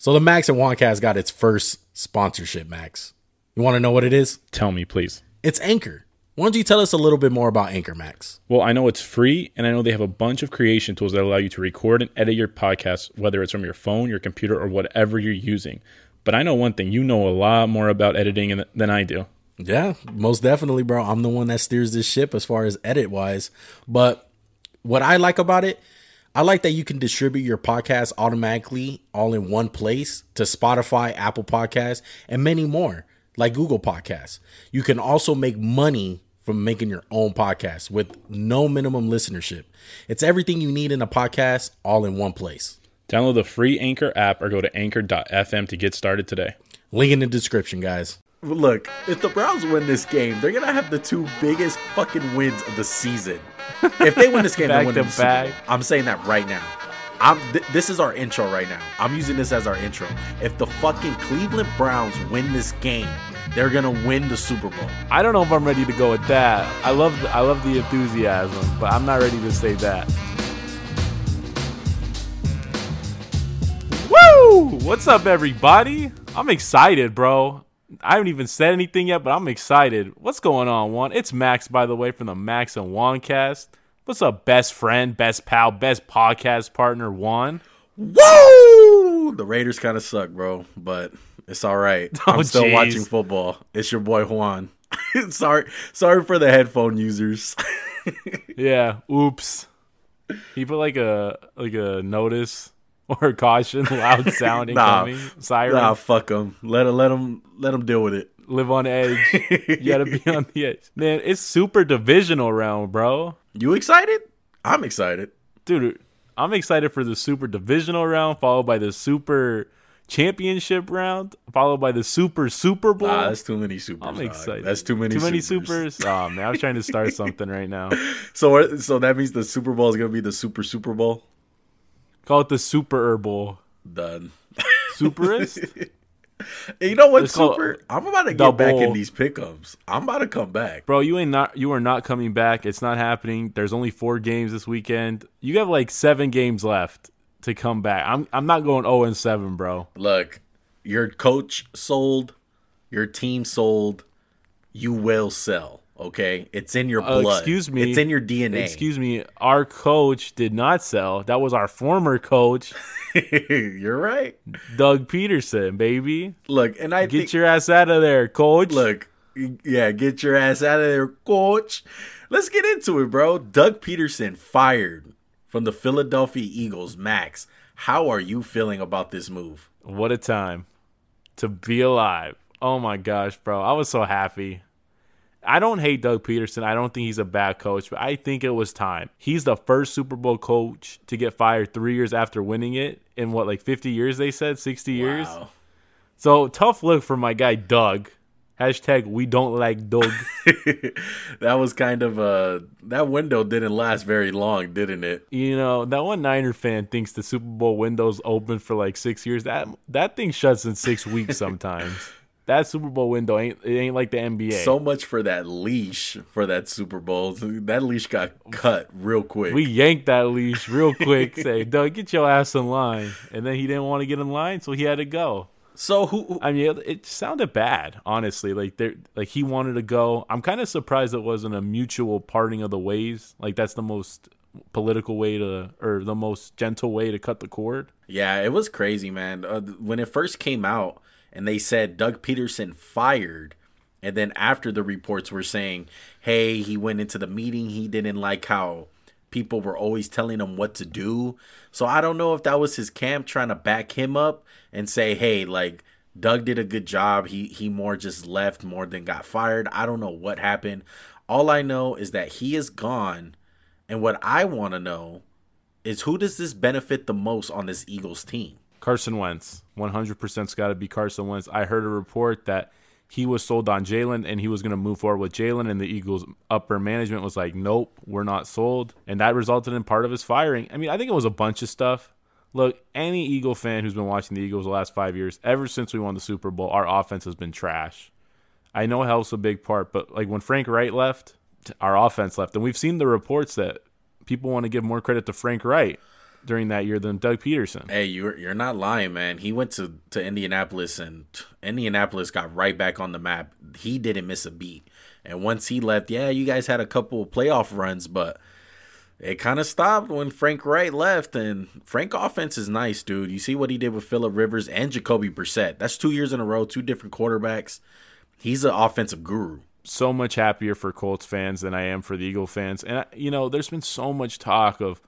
So the Max and Juancast got its first sponsorship, Max. You want to know what it is? Tell me, please. It's Anchor. Why don't you tell us a little bit more about Anchor, Max? Well, I know it's free, and I know they have a bunch of creation tools that allow you to record and edit your podcast, whether it's from your phone, your computer, or whatever you're using. But I know one thing you know a lot more about editing than I do. Yeah, most definitely, bro. I'm the one that steers this ship as far as edit wise. But what I like about it, I like that you can distribute your podcast automatically all in one place to Spotify, Apple Podcasts, and many more, like Google Podcasts. You can also make money from making your own podcast with no minimum listenership. It's everything you need in a podcast all in one place. Download the free Anchor app or go to anchor.fm to get started today. Link in the description, guys. Look, if the Browns win this game, they're gonna have the two biggest fucking wins of the season. If they win this game, they win the Super Bowl. I'm saying that right now. I'm. Th- this is our intro right now. I'm using this as our intro. If the fucking Cleveland Browns win this game, they're gonna win the Super Bowl. I don't know if I'm ready to go with that. I love the, I love the enthusiasm, but I'm not ready to say that. Woo! What's up, everybody? I'm excited, bro. I haven't even said anything yet, but I'm excited. What's going on, Juan? It's Max, by the way, from the Max and Juan cast. What's up, best friend, best pal, best podcast partner, Juan? Woo! The Raiders kind of suck, bro, but it's all right. Oh, I'm still jeez. watching football. It's your boy Juan. sorry, sorry for the headphone users. Yeah. Oops. He put like a like a notice or caution, loud sounding Nah. incoming, siren. nah, fuck them. Let let them let them deal with it. Live on edge. You gotta be on the edge. Man, it's super divisional round, bro. You excited? I'm excited. Dude, I'm excited for the super divisional round, followed by the super championship round, followed by the super Super Bowl. Nah, that's too many supers. I'm dog. excited. That's too many. Too many supers. supers. Oh man, I was trying to start something right now. So so that means the Super Bowl is gonna be the Super Super Bowl. Call it the Super Bowl. Done. Superist? You know what, Let's Super? I'm about to get back in these pickups. I'm about to come back. Bro, you ain't not you are not coming back. It's not happening. There's only four games this weekend. You have like seven games left to come back. I'm I'm not going 0 and 7, bro. Look, your coach sold, your team sold. You will sell. Okay, it's in your Uh, blood. excuse me. It's in your DNA. Excuse me, our coach did not sell. That was our former coach, You're right. Doug Pederson, baby. Look, and I Get think, your ass out of there, coach. look, yeah, get your ass out of there, coach. Let's get into it, bro. Doug Pederson fired from the Philadelphia Eagles. Max, how are you feeling about this move? What a time to be alive. Oh my gosh, bro. I was so happy. I don't hate Doug Pederson. I don't think he's a bad coach, but I think it was time. He's the first Super Bowl coach to get fired three years after winning it in what, like 50 years, they said? 60 years? Wow. So tough look for my guy, Doug. Hashtag we don't like Doug. that was kind of uh that window didn't last very long, didn't it? you know, that one Niner fan thinks the Super Bowl window's open for like six years. That that thing shuts in six weeks sometimes. that Super Bowl window ain't it ain't like the NBA. So much for that leash for that Super Bowl. That leash got cut real quick. we yanked that leash real quick. say, Doug, get your ass in line. And then he didn't want to get in line, so he had to go. so who, who- I mean, it, it sounded bad, honestly. Like there, like he wanted to go. I'm kind of surprised it wasn't a mutual parting of the ways. Like that's the most political way to, or the most gentle way to cut the cord. Yeah, it was crazy, man. Uh, when it first came out and they said Doug Pederson fired and then after the reports were saying, "Hey, he went into the meeting, he didn't like how people were always telling him what to do." So I don't know if that was his camp trying to back him up and say, "Hey, like Doug did a good job. He he more just left more than got fired." I don't know what happened. All I know is that he is gone, and what I want to know is who does this benefit the most on this Eagles team? Carson Wentz, 100%'s got to be Carson Wentz. I heard a report that he was sold on Jalen and he was going to move forward with Jalen, and the Eagles' upper management was like, nope, we're not sold. And that resulted in part of his firing. I mean, I think it was a bunch of stuff. Look, any Eagle fan who's been watching the Eagles the last five years, ever since we won the Super Bowl, our offense has been trash. I know health's a big part, but like when Frank Reich left, our offense left. And we've seen the reports that people want to give more credit to Frank Reich. During that year than Doug Pederson. Hey, you're you're not lying, man. He went to to Indianapolis and Indianapolis got right back on the map. He didn't miss a beat. And once he left, yeah, you guys had a couple of playoff runs, but it kind of stopped when Frank Reich left. And Frank offense is nice, dude. You see what he did with Philip Rivers and Jacoby Brissett. That's two years in a row, two different quarterbacks. He's an offensive guru. So much happier for Colts fans than I am for the Eagle fans. And, you know, there's been so much talk of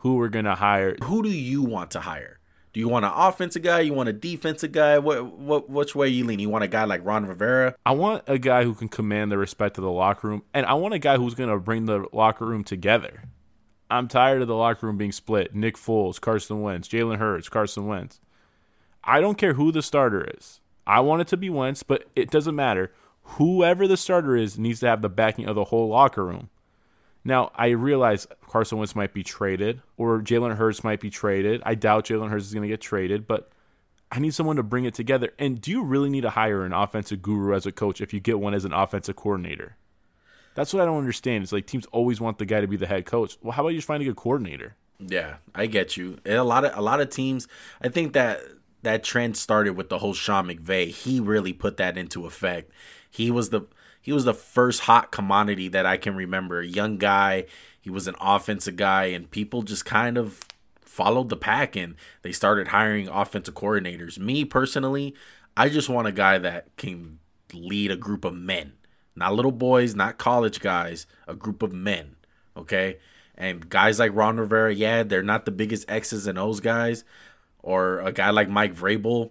who we're going to hire. Who do you want to hire? Do you want an offensive guy? You want a defensive guy? What what which way you lean? You want a guy like Ron Rivera? I want a guy who can command the respect of the locker room, and I want a guy who's going to bring the locker room together. I'm tired of the locker room being split. Nick Foles, Carson Wentz, Jalen Hurts, Carson Wentz. I don't care who the starter is. I want it to be Wentz, but it doesn't matter. Whoever the starter is needs to have the backing of the whole locker room. Now, I realize Carson Wentz might be traded or Jalen Hurts might be traded. I doubt Jalen Hurts is going to get traded, but I need someone to bring it together. And do you really need to hire an offensive guru as a coach if you get one as an offensive coordinator? That's what I don't understand. It's like teams always want the guy to be the head coach. Well, how about you just find a good coordinator? Yeah, I get you. And a lot of a lot of teams, I think that that trend started with the whole Sean McVay. He really put that into effect. He was the he was the first hot commodity that I can remember. A young guy, he was an offensive guy, and people just kind of followed the pack and they started hiring offensive coordinators. Me personally, I just want a guy that can lead a group of men, not little boys, not college guys, a group of men. Okay. And guys like Ron Rivera, yeah, they're not the biggest X's and O's guys. Or a guy like Mike Vrabel,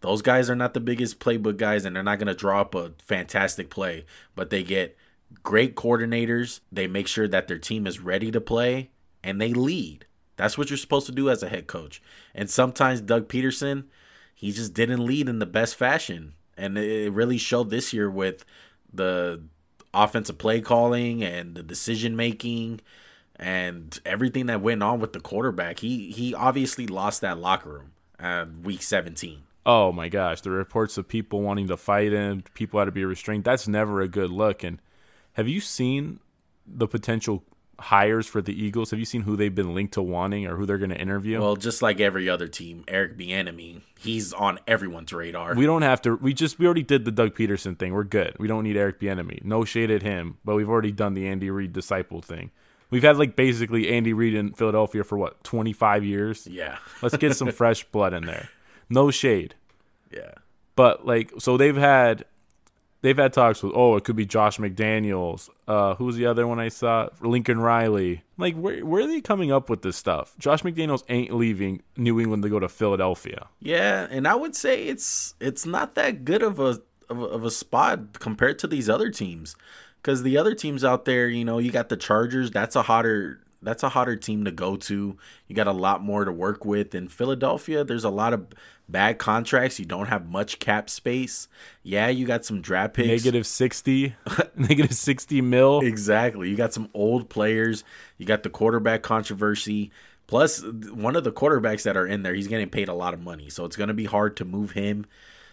those guys are not the biggest playbook guys and they're not going to draw up a fantastic play, but they get great coordinators. They make sure that their team is ready to play and they lead. That's what you're supposed to do as a head coach. And sometimes Doug Pederson, he just didn't lead in the best fashion. And it really showed this year with the offensive play calling and the decision making and everything that went on with the quarterback. He he obviously lost that locker room at week 17 oh my gosh, the reports of people wanting to fight him, people had to be restrained. That's never a good look. And have you seen the potential hires for the Eagles? Have you seen who they've been linked to wanting or who they're going to interview? Well, just like every other team, Eric Bieniemy, he's on everyone's radar. We don't have to. We just we already did the Doug Pederson thing. We're good. We don't need Eric Bieniemy. No shade at him, but we've already done the Andy Reid disciple thing. We've had like basically Andy Reid in Philadelphia for what twenty five years. Yeah, let's get some fresh blood in there. No shade. Yeah. But like, so they've had they've had talks with oh, it could be Josh McDaniels. Uh, who's the other one I saw? Lincoln Riley. Like, where where are they coming up with this stuff? Josh McDaniels ain't leaving New England to go to Philadelphia. Yeah, and I would say it's it's not that good of a of a, of a spot compared to these other teams. Because the other teams out there, you know, you got the Chargers. That's a hotter that's a hotter team to go to. You got a lot more to work with. In Philadelphia, there's a lot of bad contracts. You don't have much cap space. Yeah, you got some draft picks. Negative 60. negative 60 mil. Exactly. You got some old players. You got the quarterback controversy. Plus, one of the quarterbacks that are in there, he's getting paid a lot of money. So it's going to be hard to move him.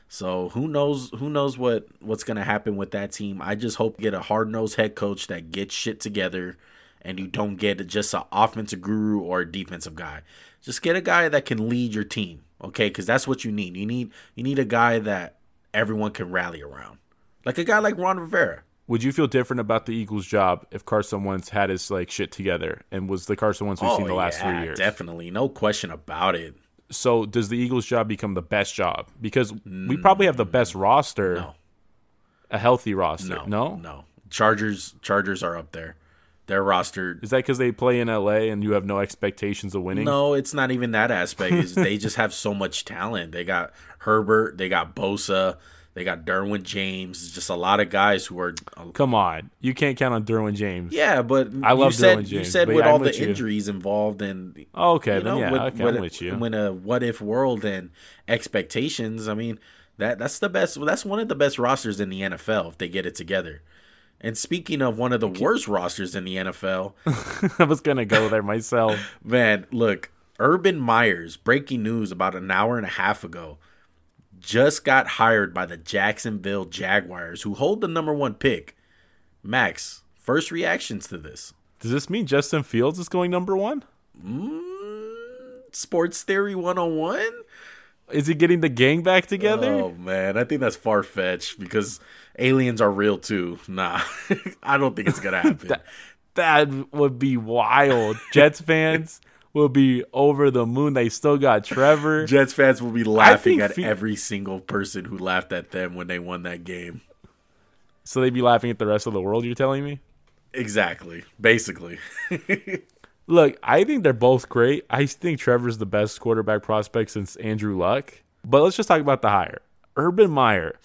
So who knows who knows what what's going to happen with that team. I just hope get a hard-nosed head coach that gets shit together and you don't get just an offensive guru or a defensive guy. Just get a guy that can lead your team, okay? Because that's what you need. You need you need a guy that everyone can rally around, like a guy like Ron Rivera. Would you feel different about the Eagles' job if Carson Wentz had his like shit together and was the Carson Wentz we've oh, seen the last yeah, three years? Definitely, no question about it. So, does the Eagles' job become the best job? Because we mm. probably have the best roster, no. a healthy roster. No, no, no. Chargers, Chargers are up there. Their roster is that because they play in LA and you have no expectations of winning. No, it's not even that aspect. Is they just have so much talent. They got Herbert, they got Bosa, they got Derwin James. Just a lot of guys who are. Come on, you can't count on Derwin James. Yeah, but I love you said, Derwin James. You said with all the injuries involved and. Oh, okay, you know, yeah, with, okay, with, I'm with you. When a what if world and expectations, I mean that that's the best. That's one of the best rosters in the NFL if they get it together. And speaking of one of the worst rosters in the NFL, I was gonna go there myself. Man, look, Urban Meyers, breaking news about an hour and a half ago, just got hired by the Jacksonville Jaguars, who hold the number one pick. Max, first reactions to this? Does this mean Justin Fields is going number one? Mm, Sports Theory 101? Is he getting the gang back together? Oh man, I think that's far fetched because aliens are real too. Nah, I don't think it's gonna happen. That would be wild. Jets fans will be over the moon. They still got Trevor. Jets fans will be laughing at fe- every single person who laughed at them when they won that game. So they'd be laughing at the rest of the world, you're telling me? Exactly. Basically. Look, I think they're both great. I think Trevor's the best quarterback prospect since Andrew Luck. But let's just talk about the hire. Urban Meyer.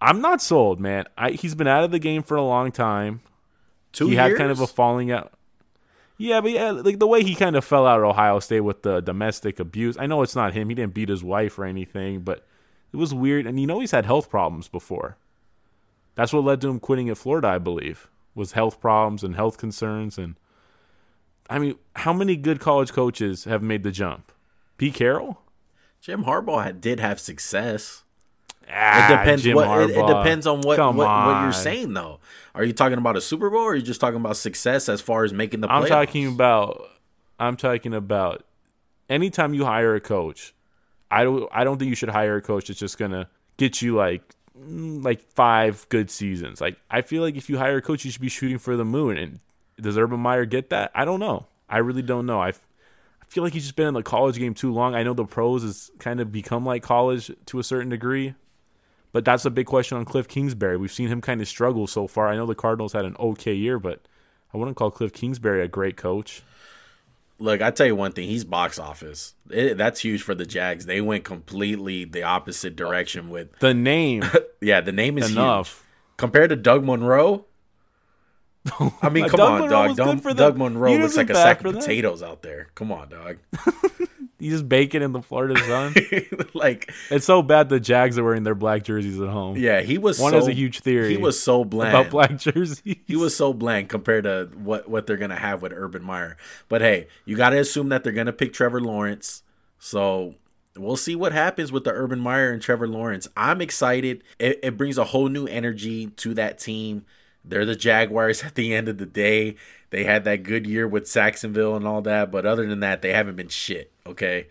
I'm not sold, man. I, he's been out of the game for a long time. Two he years. had kind of a falling out. Yeah, but yeah, like the way he kind of fell out at Ohio State with the domestic abuse. I know it's not him. He didn't beat his wife or anything, but it was weird. And you know he's had health problems before. That's what led to him quitting at Florida, I believe. Was health problems and health concerns and I mean, how many good college coaches have made the jump? Pete Carroll? Jim Harbaugh did have success. Ah, It depends Jim what it, it depends on what what, what you're saying though. Are you talking about a Super Bowl or are you just talking about success as far as making the I'm talking about I'm talking about anytime you hire a coach, I don't I don't think you should hire a coach that's just gonna get you like mm, like five good seasons. Like I feel like if you hire a coach, you should be shooting for the moon. And does Urban Meyer get that? I don't know. I really don't know. I f- I feel like he's just been in the college game too long. I know the pros has kind of become like college to a certain degree. But that's a big question on Cliff Kingsbury. We've seen him kind of struggle so far. I know the Cardinals had an okay year, but I wouldn't call Cliff Kingsbury a great coach. Look, I tell you one thing. He's box office. It, that's huge for the Jags. They went completely the opposite direction with. The name Yeah, the name is huge. enough. compared to Doug Marrone. I mean, come on, dog. Doug. Doug Marrone looks like a sack of potatoes out there. Come on, dog. He's just baking in the Florida sun. like, it's so bad the Jags are wearing their black jerseys at home. yeah, he was. One so, has a huge theory He was so bland. about black jerseys. He was so blank compared to what what they're gonna have with Urban Meyer. But hey, you got to assume that they're gonna pick Trevor Lawrence. So we'll see what happens with the Urban Meyer and Trevor Lawrence. I'm excited. It, it brings a whole new energy to that team. They're the Jaguars at the end of the day. They had that good year with Sacksonville and all that, but other than that, they haven't been shit. Okay.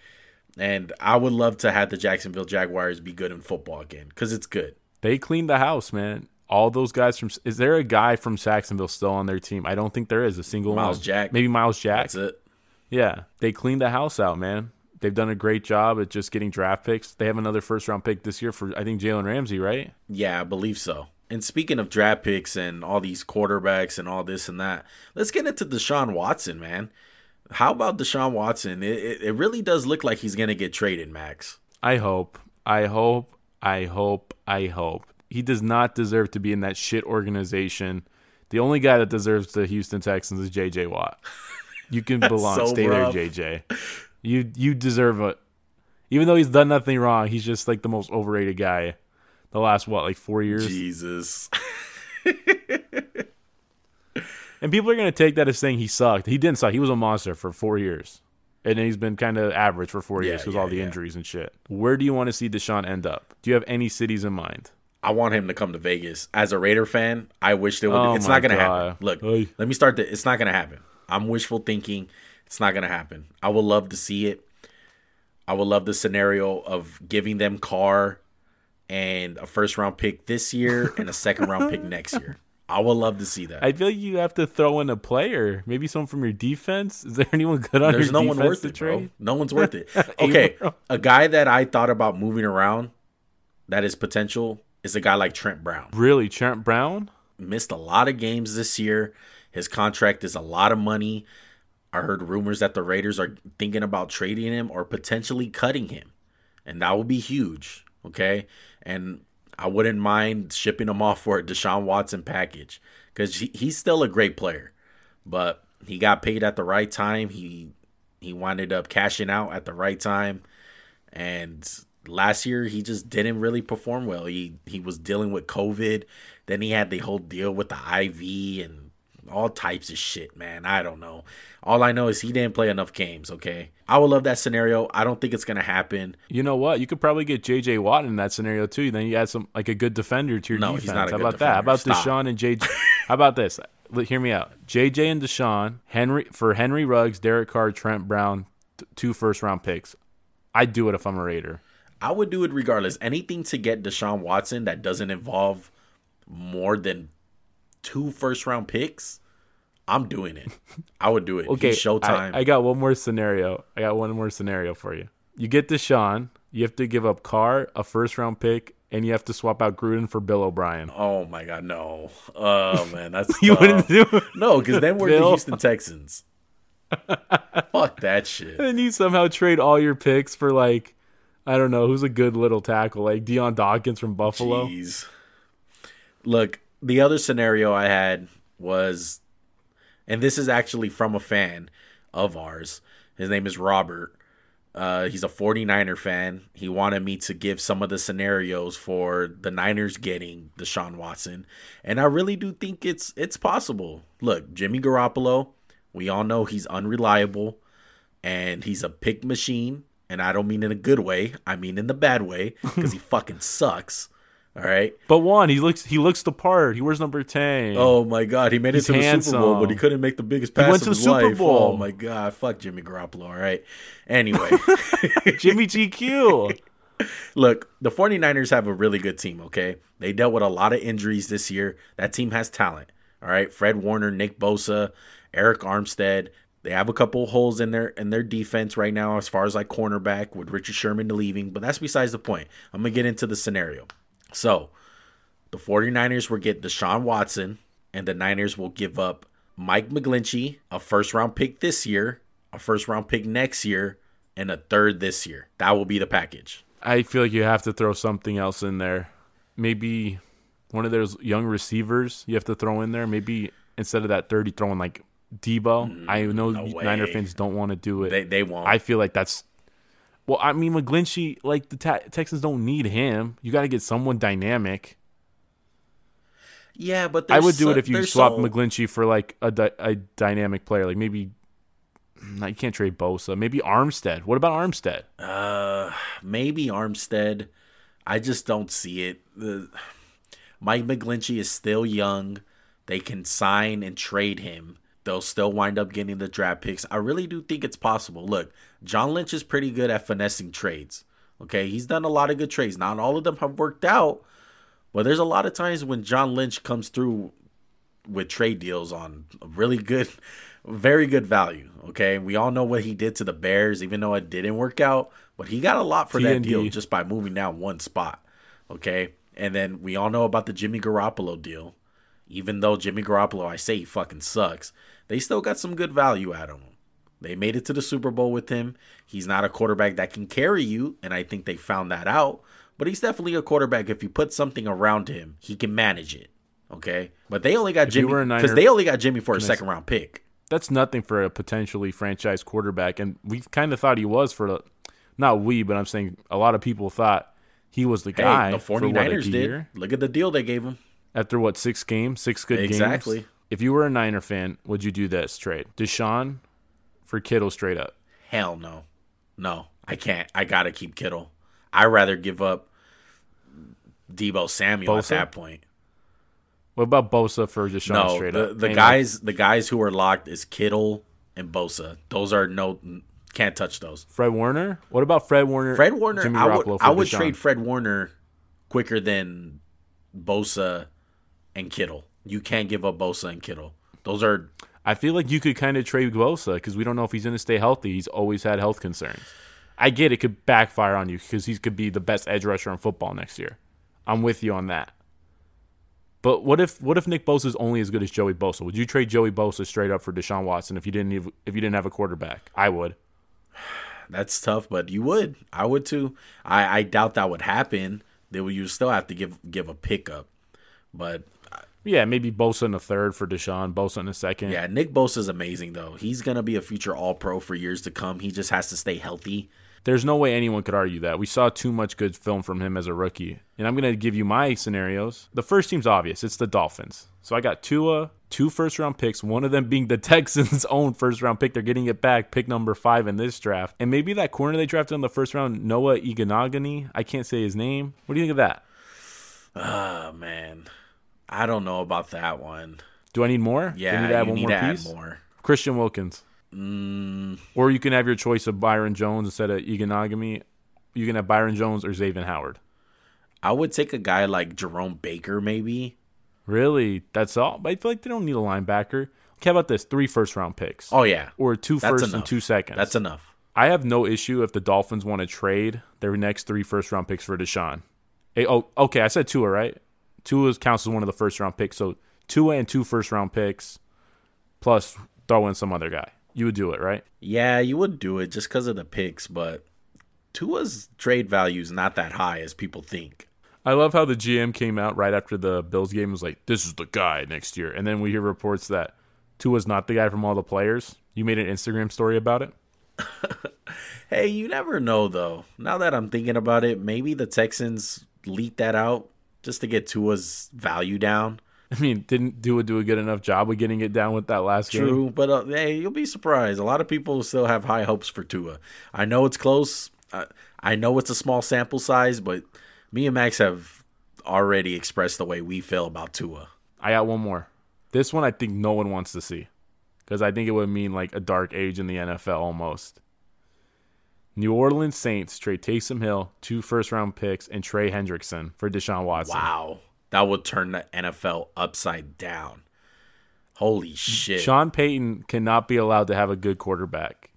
And I would love to have the Jacksonville Jaguars be good in football again because it's good. They cleaned the house, man. All those guys from is there a guy from Sacksonville still on their team? I don't think there is a single Myles one. Jack. Maybe Myles Jack. That's it. Yeah, they cleaned the house out, man. They've done a great job at just getting draft picks. They have another first round pick this year for I think Jalen Ramsey, right? Yeah, I believe so. And speaking of draft picks and all these quarterbacks and all this and that, let's get into Deshaun Watson, man. How about Deshaun Watson? It, it, it really does look like he's going to get traded, Max. I hope. I hope. I hope. I hope. He does not deserve to be in that shit organization. The only guy that deserves the Houston Texans is JJ Watt. You can belong. so Stay rough. there, JJ. You you deserve it. Even though he's done nothing wrong, he's just like the most overrated guy. The last what, like four years? Jesus. And people are gonna take that as saying he sucked. He didn't suck. He was a monster for four years, and then he's been kind of average for four Yeah, years because yeah, all the yeah. injuries and shit. Where do you want to see Deshaun end up? Do you have any cities in mind? I want him to come to Vegas. As a Raider fan, I wish they would. Oh it's not going to God. happen. Look, Oy. let me start. The, it's not going to happen. I'm wishful thinking. It's not going to happen. I would love to see it. I would love the scenario of giving them Carr and a first round pick this year and a second round pick next year. I would love to see that. I feel like you have to throw in a player, maybe someone from your defense. Is there anyone good on? There's your no defense one worth it, bro. trade? No one's worth it. Okay, a guy that I thought about moving around that is potential is a guy like Trent Brown. Really, Trent Brown? missed a lot of games this year. His contract is a lot of money. I heard rumors that the Raiders are thinking about trading him or potentially cutting him. And that would be huge. Okay. And I wouldn't mind shipping him off for a Deshaun Watson package because he, he's still a great player. But he got paid at the right time. He he winded up cashing out at the right time. And last year he just didn't really perform well. He he was dealing with COVID. Then he had the whole deal with the IV and all types of shit, man. I don't know. All I know is he didn't play enough games, okay? I would love that scenario. I don't think it's gonna happen. You know what? You could probably get JJ Watt in that scenario too. Then you add some like a good defender to your No, defense. he's not a How good about that? How about. Stop. Deshaun and JJ? How about this? Hear me out. JJ and Deshaun, Henry for Henry Ruggs, Derek Carr, Trent Brown, two first round picks. I'd do it if I'm a Raider. I would do it regardless. Anything to get Deshaun Watson that doesn't involve more than two first round picks, I'm doing it. I would do it. Okay, He's Showtime. I, I got one more scenario. I got one more scenario for you. You get Deshaun. You have to give up Carr, a first round pick, and you have to swap out Gruden for Bill O'Brien. oh my god, no. Oh man, that's You tough. wouldn't do it. No, because then we're the Houston Texans. Fuck that shit. And you somehow trade all your picks for like, I don't know, who's a good little tackle, like Dion Dawkins from Buffalo. Jeez. Look, the other scenario I had was, and this is actually from a fan of ours. His name is Robert. Uh, he's a 49er fan. He wanted me to give some of the scenarios for the Niners getting Deshaun Watson, and I really do think it's it's possible. Look, Jimmy Garoppolo, we all know he's unreliable, and he's a pick machine. And I don't mean in a good way. I mean in the bad way because he fucking sucks. All right. But one, he looks he looks the part. He wears number ten. Oh my God, he made He's it to the Super Bowl, but he couldn't make the biggest pass went of to the his Super life. Oh Bowl. Oh my God, fuck Jimmy Garoppolo. All right. Anyway, Jimmy GQ. look, the 49ers have a really good team, okay? They dealt with a lot of injuries this year. That team has talent. All right. Fred Warner, Nick Bosa, Arik Armstead. They have a couple holes in their in their defense right now as far as like cornerback with Richard Sherman leaving, but that's besides the point. I'm going to get into the scenario. So, the 49ers will get Deshaun Watson, and the Niners will give up Mike McGlinchey, a first round pick this year, a first round pick next year, and a third this year. That will be the package. I feel like you have to throw something else in there. Maybe one of those young receivers you have to throw in there. Maybe instead of that 30, throwing like Deebo. Mm, I know no Niner fans don't want to do it. They they won't. I feel like that's. Well, I mean, McGlinchey, like the ta- Texans don't need him. You got to get someone dynamic. yeah, but I would do so- it if you swap so- McGlinchey for like a, a dynamic player. Like maybe. No, you can't trade Bosa. Maybe Armstead. What about Armstead? Uh, maybe Armstead. I just don't see it. The, Mike McGlinchey is still young. They can sign and trade him. They'll still wind up getting the draft picks. I really do think it's possible. Look, John Lynch is pretty good at finessing trades. Okay, he's done a lot of good trades. Not all of them have worked out, but there's a lot of times when John Lynch comes through with trade deals on really good, very good value. Okay, we all know what he did to the Bears, even though it didn't work out, but he got a lot for that deal just by moving down one spot. Okay, and then we all know about the Jimmy Garoppolo deal. Even though Jimmy Garoppolo, I say he fucking sucks, they still got some good value out of him. They made it to the Super Bowl with him. He's not a quarterback that can carry you, and I think they found that out. But he's definitely a quarterback. If you put something around him, he can manage it. Okay, but they only got If Jimmy were a Niner- because they only got Jimmy for a second round pick. That's nothing for a potentially franchise quarterback, and we kind of thought he was for the. Not we, but I'm saying a lot of people thought he was the Hey, guy. the for what, 49ers did. year? Look at the deal they gave him. After what six games, six good Exactly. games. Exactly. If you were a Niner fan, would you do this trade? Deshaun for Kittle straight up. Hell no. No, I can't. I got to keep Kittle. I'd rather give up Deebo Samuel at that point. What about Bosa for Deshaun No, straight the, up? the Ain't guys the guys who are locked is Kittle and Bosa. Those are no can't touch those. Fred Warner. What about Fred Warner? Fred Warner, Jimmy I would I would Deshaun? trade Fred Warner quicker than Bosa and Kittle. You can't give up Bosa and Kittle. Those are I feel like you could kind of trade Bosa because we don't know if he's going to stay healthy. He's always had health concerns. I get it could backfire on you because he could be the best edge rusher in football next year. I'm with you on that. But what if what if Nick Bosa is only as good as Joey Bosa? Would you trade Joey Bosa straight up for Deshaun Watson if you didn't if you didn't have a quarterback? I would. that's tough, but you would. I would too. I, I doubt that would happen. They would you still have to give give a pickup. But Yeah, maybe Bosa in the third for Deshaun, Bosa in the second. yeah, Nick Bosa is amazing though. He's gonna be a future All Pro for years to come. He just has to stay healthy. There's no way anyone could argue that. We saw too much good film from him as a rookie. And I'm going to give you my scenarios. The first team's obvious. It's the Dolphins. So I got Tua, two first round picks, one of them being the Texans' own first round pick. They're getting it back, pick number five in this draft. And maybe that corner they drafted in the first round, Noah Iganagani. I can't say his name. What do you think of that? Oh man, I don't know about that one. Do I need more? Do I Yeah, need to add you one need more to piece? add more. Christian Wilkins. Mm, Or you can have your choice of Byron Jones instead of Iganagami. You can have Byron Jones or Xavier Howard. I would take a guy like Jerome Baker, maybe. Really? That's all? But I feel like they don't need a linebacker. Okay, how about this? Three first round picks. Oh yeah, Or two That's firsts and enough. two seconds. that's enough. I have no issue if the Dolphins want to trade their next three first round picks for Deshaun. Eh, oh, okay. I said two, right? Tua counts as one of the first round picks. So Tua and two first round picks, plus throw in some other guy. You would do it, right? Yeah, you would do it just because of the picks, but Tua's trade value is not that high as people think. I love how the GM came out right after the Bills game was like, "This is the guy next year," and then we hear reports that Tua's not the guy from all the players. You made an Instagram story about it. Hey, you never know though. Now that I'm thinking about it, maybe the Texans leaked that out just to get Tua's value down. I mean, didn't Tua do a good enough job of getting it down with that last game? True, but uh, hey, you'll be surprised. A lot of people still have high hopes for Tua. I know it's close. I, I know it's a small sample size, but me and Max have already expressed the way we feel about Tua. I got one more. This one I think no one wants to see because I think it would mean like a dark age in the NFL almost. New Orleans Saints trade Taysom Hill, two first round picks, and Trey Hendrickson for Deshaun Watson. Wow, that would turn the NFL upside down. Holy shit! Sean Payton cannot be allowed to have a good quarterback.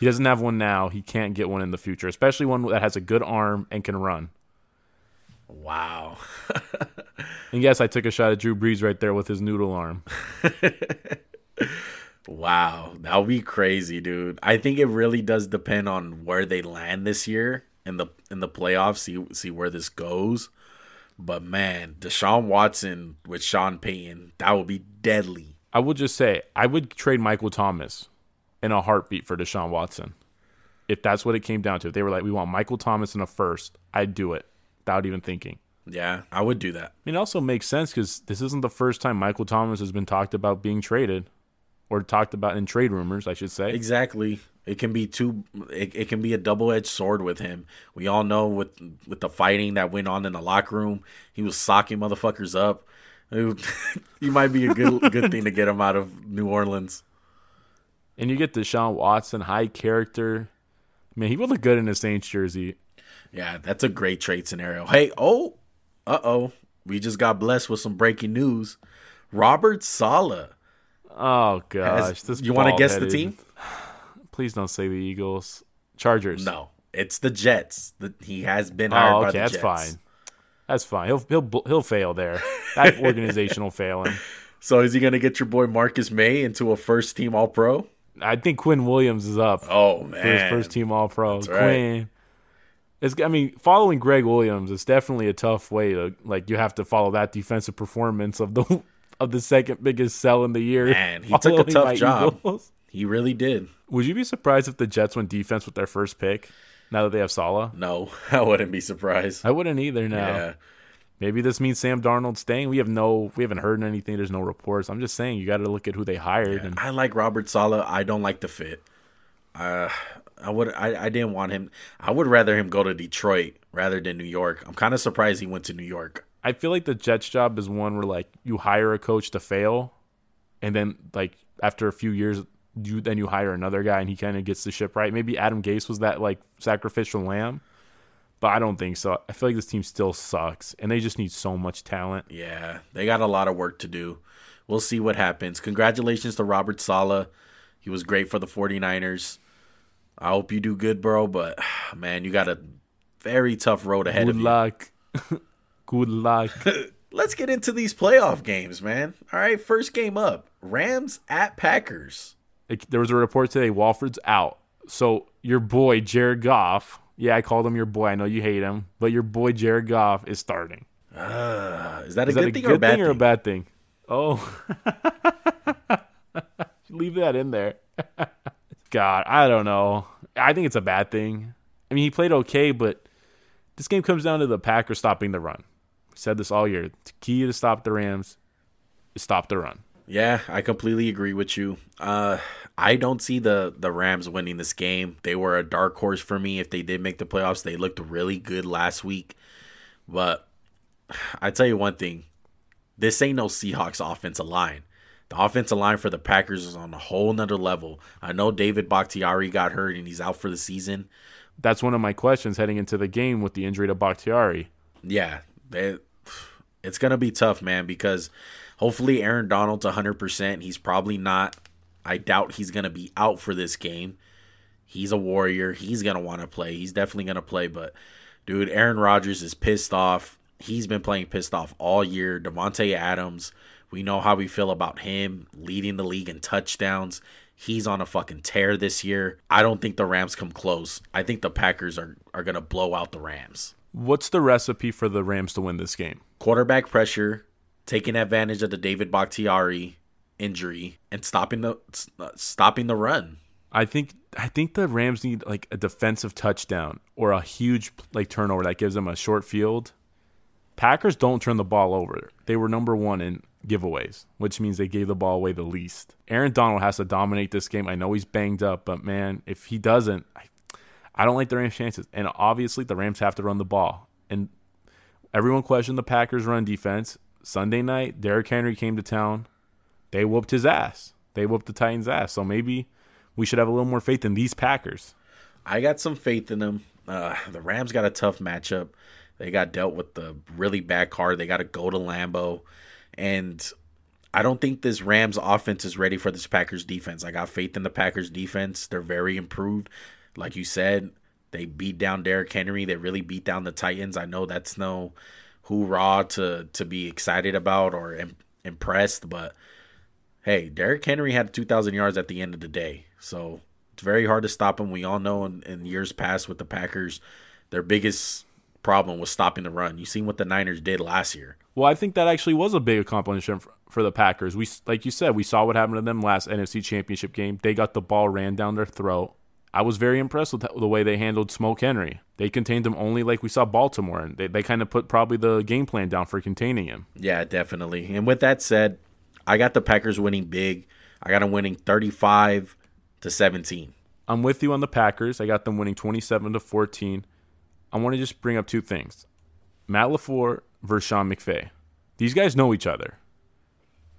He doesn't have one now. He can't get one in the future, especially one that has a good arm and can run. Wow. And yes, I took a shot at Drew Brees right there with his noodle arm. Wow, that would be crazy, dude. I think it really does depend on where they land this year in the in the playoffs. See see where this goes. But man, Deshaun Watson with Sean Payton, that would be deadly. I will just say, I would trade Michael Thomas in a heartbeat for Deshaun Watson. If that's what it came down to. If they were like, we want Michael Thomas in a first, I'd do it without even thinking. Yeah, I would do that. I mean, it also makes sense because this isn't the first time Michael Thomas has been talked about being traded or talked about in trade rumors, I should say. Exactly. It can be two. It, it can be a double edged sword with him. We all know with with the fighting that went on in the locker room, he was socking motherfuckers up. he might be a good good thing to get him out of New Orleans. And you get Deshaun Watson, high character. I mean, he would look good in a Saints jersey. Yeah, that's a great trade scenario. Hey, oh, uh oh, we just got blessed with some breaking news. Robert Saleh. Oh gosh, this you want to guess the team? Please don't say the Eagles, Chargers. No, it's the Jets. The, he has been hired Oh, by okay, the that's Jets. fine. That's fine. He'll he'll he'll fail there. That organization will fail him. So is he gonna get your boy Marcus Maye into a first team All Pro? I think Quinn Williams is up Oh for his man, first team All Pro. right. Quinn. It's, I mean, following Gregg Williams is definitely a tough way to like. You have to follow that defensive performance of the of the second biggest sell in the year. Man, he took a tough job. Eagles. He really did. Would you be surprised if the Jets went defense with their first pick? Now that they have Saleh, No, I wouldn't be surprised. I wouldn't either. Now, Yeah, maybe this means Sam Darnold staying. We have no, we haven't heard anything. There's no reports. I'm just saying you got to look at who they hired. And I like Robert Saleh. I don't like the fit. Uh, I would. I, I didn't want him. I would rather him go to Detroit rather than New York. I'm kind of surprised he went to New York. I feel like the Jets job is one where like you hire a coach to fail, and then like after a few years, you then you hire another guy and he kind of gets the ship right. Maybe Adam Gase was that like sacrificial lamb, but I don't think so. I feel like this team still sucks, and they just need so much talent. Yeah, they got a lot of work to do. We'll see what happens. Congratulations to Robert Saleh. He was great for the 49ers. I hope you do good, bro, but man, you got a very tough road ahead Good of luck. Good luck. Let's get into these playoff games, man. All right, first game up. Rams at Packers. Like, there was a report today. Wolford's out. So your boy Jared Goff. Yeah, I called him your boy. I know you hate him, but your boy Jared Goff is starting. Uh, is that a Is good that a thing good or thing or a bad thing? Oh, leave that in there. God, I don't know. I think it's a bad thing. I mean, he played okay, but this game comes down to the Packers stopping the run. Said this all year. The key to stop the Rams is stop the run. Yeah, I completely agree with you. Uh, I don't see the the Rams winning this game. They were a dark horse for me. If they did make the playoffs, they looked really good last week. But I tell you one thing, this ain't no Seahawks offensive line. The offensive line for the Packers is on a whole nother level. I know David Bakhtiari got hurt and he's out for the season. That's one of my questions heading into the game with the injury to Bakhtiari. Yeah, they, it's gonna be tough, man, because hopefully Aaron Donald's 100%. He's probably not. I doubt he's gonna be out for this game. He's a warrior. He's gonna want to play. He's definitely gonna play. But dude, Aaron Rodgers is pissed off. He's been playing pissed off all year. Davante Adams, we know how we feel about him leading the league in touchdowns. He's on a fucking tear this year. I don't think the Rams come close. I think the Packers are, are gonna blow out the Rams. What's the recipe for the Rams to win this game? Quarterback pressure, taking advantage of the David Bakhtiari injury, and stopping the uh, stopping the run. I think I think the Rams need like a defensive touchdown or a huge like turnover that gives them a short field. Packers don't turn the ball over. They were number one in giveaways, which means they gave the ball away the least. Aaron Donald has to dominate this game. I know he's banged up, but man, if he doesn't, I, I don't like the Rams' chances. And obviously, the Rams have to run the ball. And everyone questioned the Packers' run defense. Sunday night, Derrick Henry came to town. They whooped his ass. They whooped the Titans' ass. So maybe we should have a little more faith in these Packers. I got some faith in them. Uh, the Rams got a tough matchup. They got dealt with the really bad card. They got to go to Lambeau. And I don't think this Rams offense is ready for this Packers defense. I got faith in the Packers defense. They're very improved. Like you said, they beat down Derrick Henry. They really beat down the Titans. I know that's no hoorah to to be excited about or Im- impressed, but hey, Derrick Henry had 2,000 yards at the end of the day. So it's very hard to stop him. We all know in, in years past with the Packers, their biggest problem was stopping the run. You seen what the Niners did last year. Well, I think that actually was a big accomplishment for, for the Packers. We, like you said, we saw what happened to them last NFC Championship game. They got the ball ran down their throat. I was very impressed with the way they handled Smoke Henry. They contained him only like we saw Baltimore, and they, they kind of put probably the game plan down for containing him. Yeah, definitely. And with that said, I got the Packers winning big. I got them winning 35 to 17. I'm with you on the Packers. I got them winning 27 to 14. I want to just bring up two things. Matt LaFleur versus Sean McVay. These guys know each other.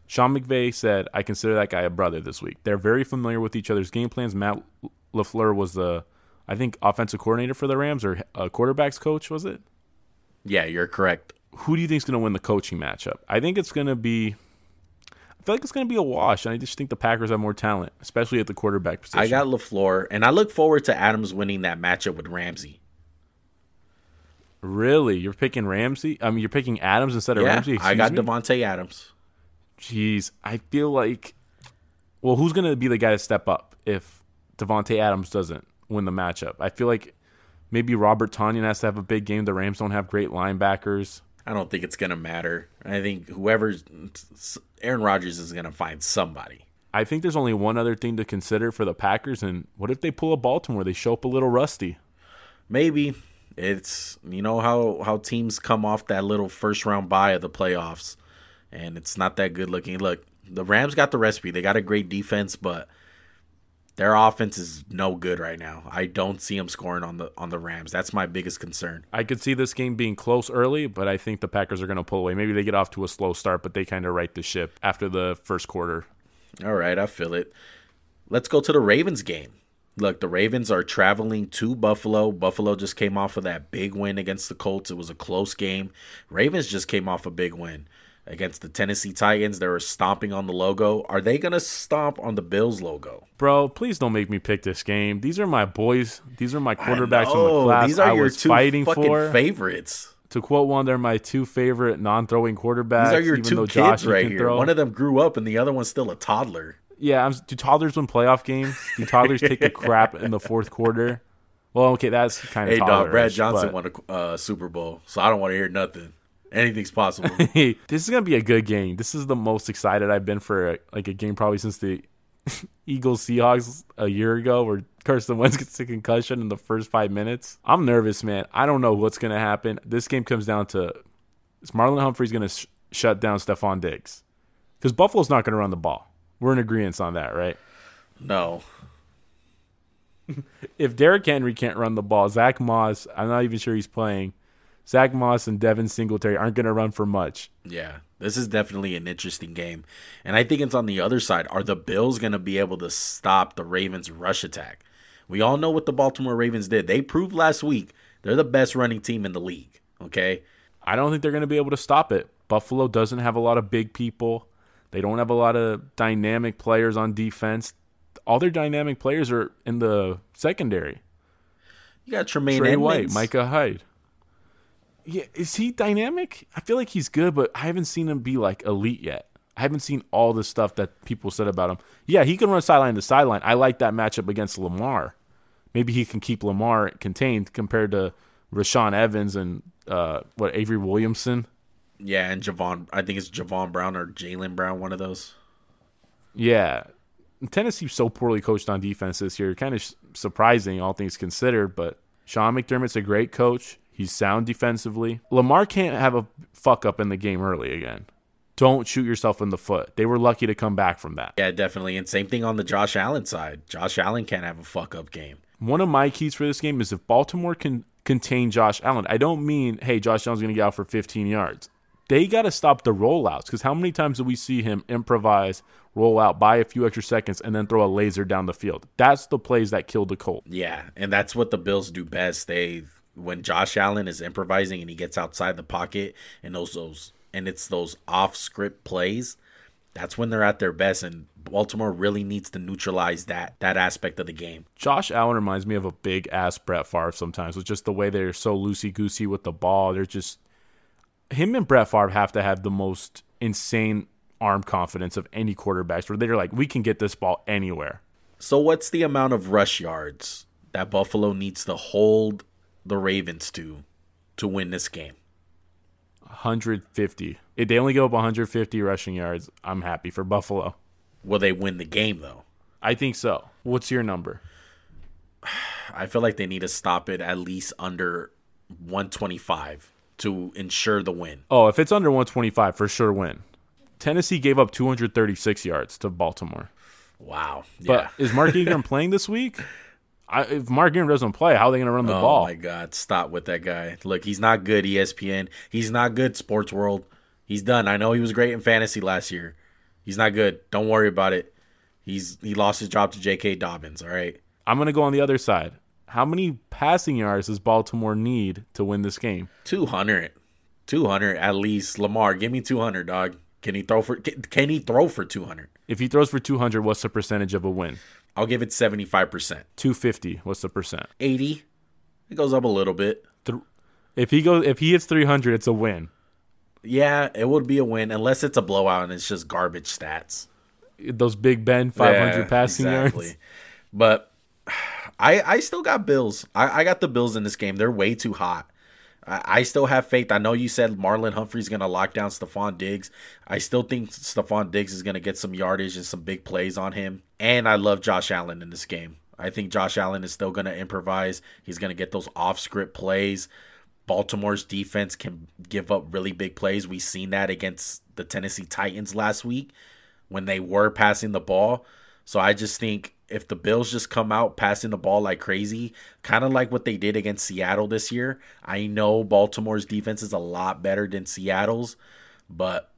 Sean McVay said, I consider that guy a brother this week. They're very familiar with each other's game plans. Matt LaFleur was the, I think, offensive coordinator for the Rams or a quarterback's coach, was it? Yeah, you're correct. Who do you think is going to win the coaching matchup? I think it's going to be I feel like it's going to be a wash, and I just think the Packers have more talent, especially at the quarterback position. I got LaFleur, and I look forward to Adams winning that matchup with Ramsey. Really, you're picking Ramsey? I mean, you're picking Adams instead of yeah, Ramsey. I got Davante Adams. Jeez, I feel like, well, who's going to be the guy to step up if Davante Adams doesn't win the matchup? I feel like maybe Robert Tonyan has to have a big game. The Rams don't have great linebackers. I don't think it's gonna matter. I think whoever's Aaron Rodgers is gonna find somebody. I think there's only one other thing to consider for the Packers, and what if they pull a Baltimore? They show up a little rusty. Maybe it's you know how how teams come off that little first round bye of the playoffs, and it's not that good looking. Look, the Rams got the recipe. They got a great defense, but their offense is no good right now. I don't see them scoring on the on the Rams. That's my biggest concern. I could see this game being close early, but I think the Packers are going to pull away. Maybe they get off to a slow start, but they kind of right the ship after the first quarter. All right, I feel it. Let's go to the Ravens game. Look, the Ravens are traveling to Buffalo. Buffalo just came off of that big win against the Colts. It was a close game. Ravens just came off a big win against the Tennessee Titans. They were stomping on the logo. Are they going to stomp on the Bills logo? Bro, please don't make me pick this game. These are my boys. These are my quarterbacks in the class. These are I your was two fighting fucking for. favorites. To quote one, they're my two favorite non-throwing quarterbacks. These are your even two though kids Josh right here. Throw. One of them grew up and the other one's still a toddler. Yeah, I'm, do toddlers win playoff games? Do toddlers take a crap in the fourth quarter? Well, okay, that's kind of Hey, dog, Brad Johnson but- won a uh, Super Bowl, so I don't want to hear nothing. Anything's possible. This is gonna be a good game. This is the most excited I've been for a, like a game probably since the Eagles Seahawks a year ago, where Carson Wentz gets a concussion in the first five minutes. I'm nervous, man. I don't know what's gonna happen. This game comes down to is Marlon Humphrey's gonna sh- shut down Stefon Diggs because Buffalo's not gonna run the ball. We're in agreement on that, right? no. If Derrick Henry can't run the ball, Zach Moss, I'm not even sure he's playing. Zach Moss and Devin Singletary aren't going to run for much. Yeah, this is definitely an interesting game. And I think it's on the other side. Are the Bills going to be able to stop the Ravens' rush attack? We all know what the Baltimore Ravens did. They proved last week they're the best running team in the league. Okay. I don't think they're going to be able to stop it. Buffalo doesn't have a lot of big people. They don't have a lot of dynamic players on defense. All their dynamic players are in the secondary. You got Tremaine Trey Edmunds. White, Micah Hyde. Yeah, is he dynamic? I feel like he's good, but I haven't seen him be like elite yet. I haven't seen all the stuff that people said about him. Yeah, he can run sideline to sideline. I like that matchup against Lamar. Maybe he can keep Lamar contained compared to Rashaan Evans and uh, what Avery Williamson. Yeah, and Javon. I think it's Javon Brown or Jalen Brown, one of those. Yeah, Tennessee's so poorly coached on defense this year. Kind of surprising, all things considered. But Sean McDermott's a great coach. He's sound defensively. Lamar can't have a fuck up in the game early again. Don't shoot yourself in the foot. They were lucky to come back from that. Yeah, definitely. And same thing on the Josh Allen side. Josh Allen can't have a fuck up game. One of my keys for this game is if Baltimore can contain Josh Allen. I don't mean, hey, Josh Allen's going to get out for 15 yards. They got to stop the rollouts because how many times do we see him improvise, roll out, buy a few extra seconds, and then throw a laser down the field? That's the plays that killed the Colt. Yeah, and that's what the Bills do best. They when Josh Allen is improvising and he gets outside the pocket and those those and it's those off script plays, that's when they're at their best and Baltimore really needs to neutralize that that aspect of the game. Josh Allen reminds me of a big ass Brett Favre sometimes with just the way they're so loosey goosey with the ball. They're just him and Brett Favre have to have the most insane arm confidence of any quarterbacks where they're like, we can get this ball anywhere. So what's the amount of rush yards that Buffalo needs to hold the Ravens to to win this game? 150. If they only go up 150 rushing yards, I'm happy for Buffalo. Will they win the game though? I think so. What's your number? I feel like they need to stop it at least under 125 to ensure the win. Oh, if it's under 125, for sure win. Tennessee gave up 236 yards to Baltimore. Wow. But yeah. is Mark Ingram playing this week? I, if Mark Ingram doesn't play, how are they going to run the oh ball? Oh my God! Stop with that guy. Look, he's not good. ESPN. He's not good. Sports World. He's done. I know he was great in fantasy last year. He's not good. Don't worry about it. He's he lost his job to J.K. Dobbins. All right. I'm going to go on the other side. How many passing yards does Baltimore need to win this game? 200. 200 at least. Lamar, give me 200, dog. Can he throw for can, can he throw for 200? If he throws for 200, what's the percentage of a win? I'll give it 75%. 250, what's the percent? 80. It goes up a little bit. If he goes, if he hits 300, it's a win. Yeah, it would be a win unless it's a blowout and it's just garbage stats. Those Big Ben 500 Yeah, passing exactly. yards. But I I still got Bills. I, I got the Bills in this game. They're way too hot. I, still have faith. I know you said Marlon Humphrey's gonna lock down Stefon Diggs. I still think Stefon Diggs is gonna get some yardage and some big plays on him. And I love Josh Allen in this game. I think Josh Allen is still gonna improvise. He's gonna get those off script plays. Baltimore's defense can give up really big plays. We've seen that against the Tennessee Titans last week when they were passing the ball. So I just think if the Bills just come out passing the ball like crazy, kind of like what they did against Seattle this year. I know Baltimore's defense is a lot better than Seattle's, but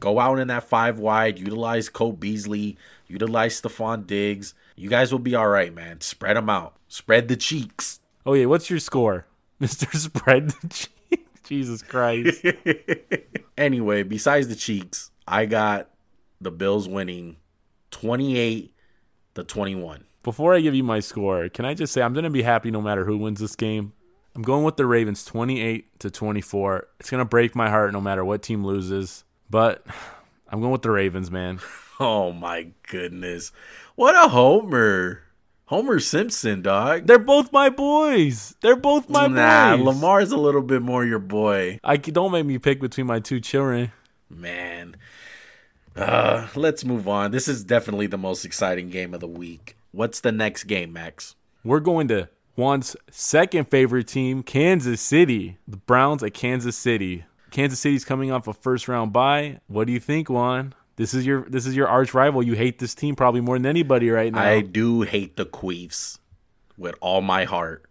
go out in that five wide, utilize Cole Beasley, utilize Stefon Diggs. You guys will be all right, man. Spread them out. Spread the cheeks. Oh yeah, what's your score, Mister Spread? the cheek? Jesus Christ! Anyway, besides the cheeks, I got the Bills winning 28 to 21. Before I give you my score, can I just say I'm going to be happy no matter who wins this game. I'm going with the Ravens 28 to 24. It's going to break my heart no matter what team loses, but I'm going with the Ravens, man. Oh my goodness. What a homer. Homer Simpson, dog. They're both my boys. They're both my nah, boys. Lamar's a little bit more your boy. I don't make me pick between my two children. Man. Uh, let's move on. This is definitely the most exciting game of the week. What's the next game, Max? We're going to Juan's second favorite team, Kansas City. The Browns at Kansas City. Kansas City's coming off a first round bye. What do you think, Juan? This is your this is your arch rival. You hate this team probably more than anybody right now. I do hate the Queefs with all my heart.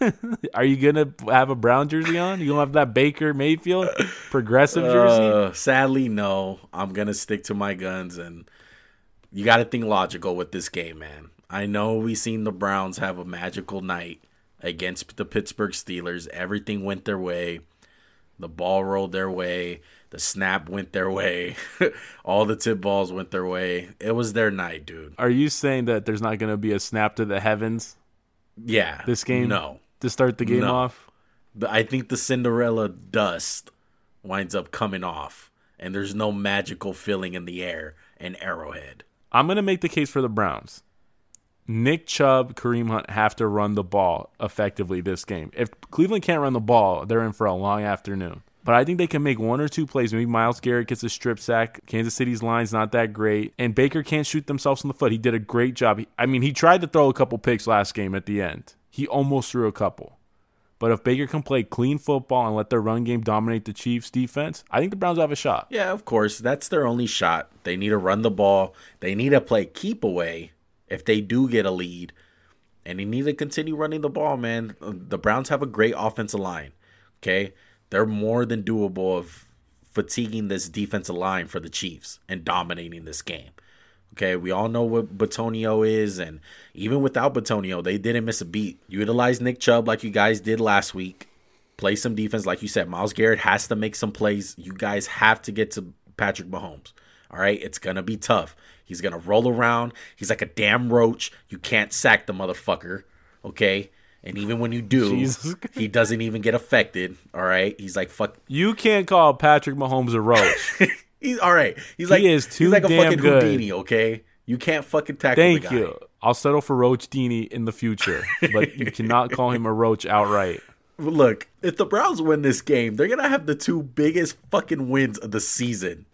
Are you gonna have a brown jersey on? You gonna have that Baker Mayfield progressive jersey? Uh, sadly, no. I'm gonna stick to my guns, and you got to think logical with this game, man. I know we seen the Browns have a magical night against the Pittsburgh Steelers. Everything went their way. The ball rolled their way. The snap went their way. All the tip balls went their way. It was their night, dude. Are you saying that there's not gonna be a snap to the heavens Yeah. this game? No. To start the game No. off? I think the Cinderella dust winds up coming off, and there's no magical feeling in the air in Arrowhead. I'm going to make the case for the Browns. Nick Chubb, Kareem Hunt have to run the ball effectively this game. If Cleveland can't run the ball, they're in for a long afternoon. But I think they can make one or two plays. Maybe Myles Garrett gets a strip sack. Kansas City's line's not that great. And Baker can't shoot themselves in the foot. He did a great job. I mean, he tried to throw a couple picks last game at the end. He almost threw a couple. But if Baker can play clean football and let their run game dominate the Chiefs' defense, I think the Browns have a shot. Yeah, of course. That's their only shot. They need to run the ball. They need to play keep away if they do get a lead. And they need to continue running the ball, man. The Browns have a great offensive line. Okay? They're more than doable of fatiguing this defensive line for the Chiefs and dominating this game. Okay, we all know what Bitonio is, and even without Bitonio, they didn't miss a beat. Utilize Nick Chubb like you guys did last week. Play some defense, like you said. Myles Garrett has to make some plays. You guys have to get to Patrick Mahomes. All right, it's gonna be tough. He's gonna roll around. He's like a damn roach. You can't sack the motherfucker. Okay, and even when you do, Jesus. he doesn't even get affected. All right, he's like fuck. You can't call Patrick Mahomes a roach. He's all right. He's like he is too he's like a damn fucking good. Houdini. Okay, you can't fucking tackle Thank the guy. you. I'll settle for Roach Dini in the future, but you cannot call him a roach outright. Look, if the Browns win this game, they're gonna have the two biggest fucking wins of the season.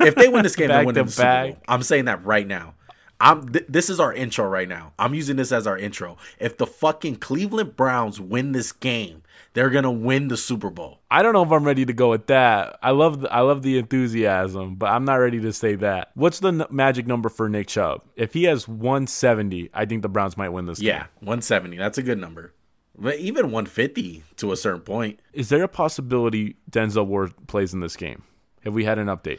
If they win this game, they're Back the Super Bowl. I'm saying that right now. I'm. Th- this is our intro right now. I'm using this as our intro. If the fucking Cleveland Browns win this game, they're gonna win the Super Bowl. I don't know if I'm ready to go with that. I love the, I love the enthusiasm, but I'm not ready to say that. What's the n- magic number for Nick Chubb? If he has 170, I think the Browns might win this Yeah, game. 170. That's a good number. But even 150 to a certain point. Is there a possibility Denzel Ward plays in this game? Have we had an update?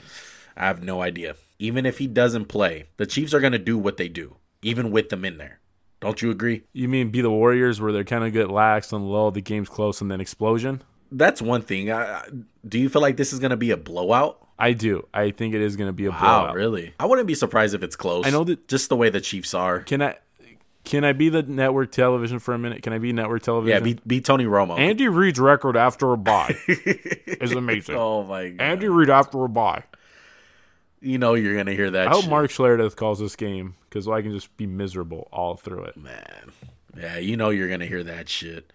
I have no idea. Even if he doesn't play, the Chiefs are gonna do what they do, even with them in there. Don't you agree? You mean be the Warriors where they're kind of get lax and low, the game's close, and then explosion? That's one thing. I, I- do you feel like this is going to be a blowout? I do. I think it is going to be a Wow, blowout. really? I wouldn't be surprised if it's close. I know that- just the way the Chiefs are. Can I can I be the network television for a minute? Can I be network television? Yeah, be, be Tony Romo. Andy Reid's record after a bye is amazing. oh my god! Andy Reid after a bye. You know you're gonna hear that. I hope shit. Mark Schlereth calls this game because I can just be miserable all through it. Man, yeah, you know you're gonna hear that shit.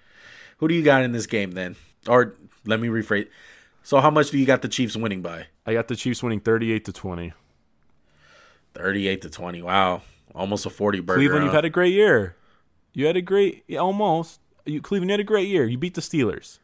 Who do you got in this game then? Or let me rephrase. So how much do you got the Chiefs winning by? I got the Chiefs winning 38 to 20. Thirty-eight to twenty. Wow, almost a forty burger. Cleveland, huh? you've had a great year. You had a great, yeah, almost. You, Cleveland, you had a great year. You beat the Steelers.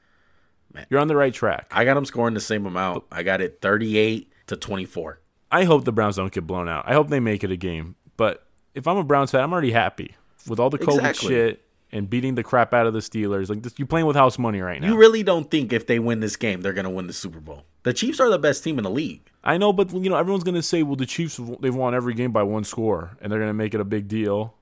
Man. You're on the right track. I got them scoring the same amount. I got it thirty-eight to twenty-four. I hope the Browns don't get blown out. I hope they make it a game. But if I'm a Browns fan, I'm already happy with all the COVID Exactly. shit and beating the crap out of the Steelers. Like this, you're playing with house money right now. You really don't think if they win this game, they're gonna win the Super Bowl? The Chiefs are the best team in the league. I know, but you know, everyone's gonna say, "Well, the Chiefs they've won every game by one score, and they're gonna make it a big deal."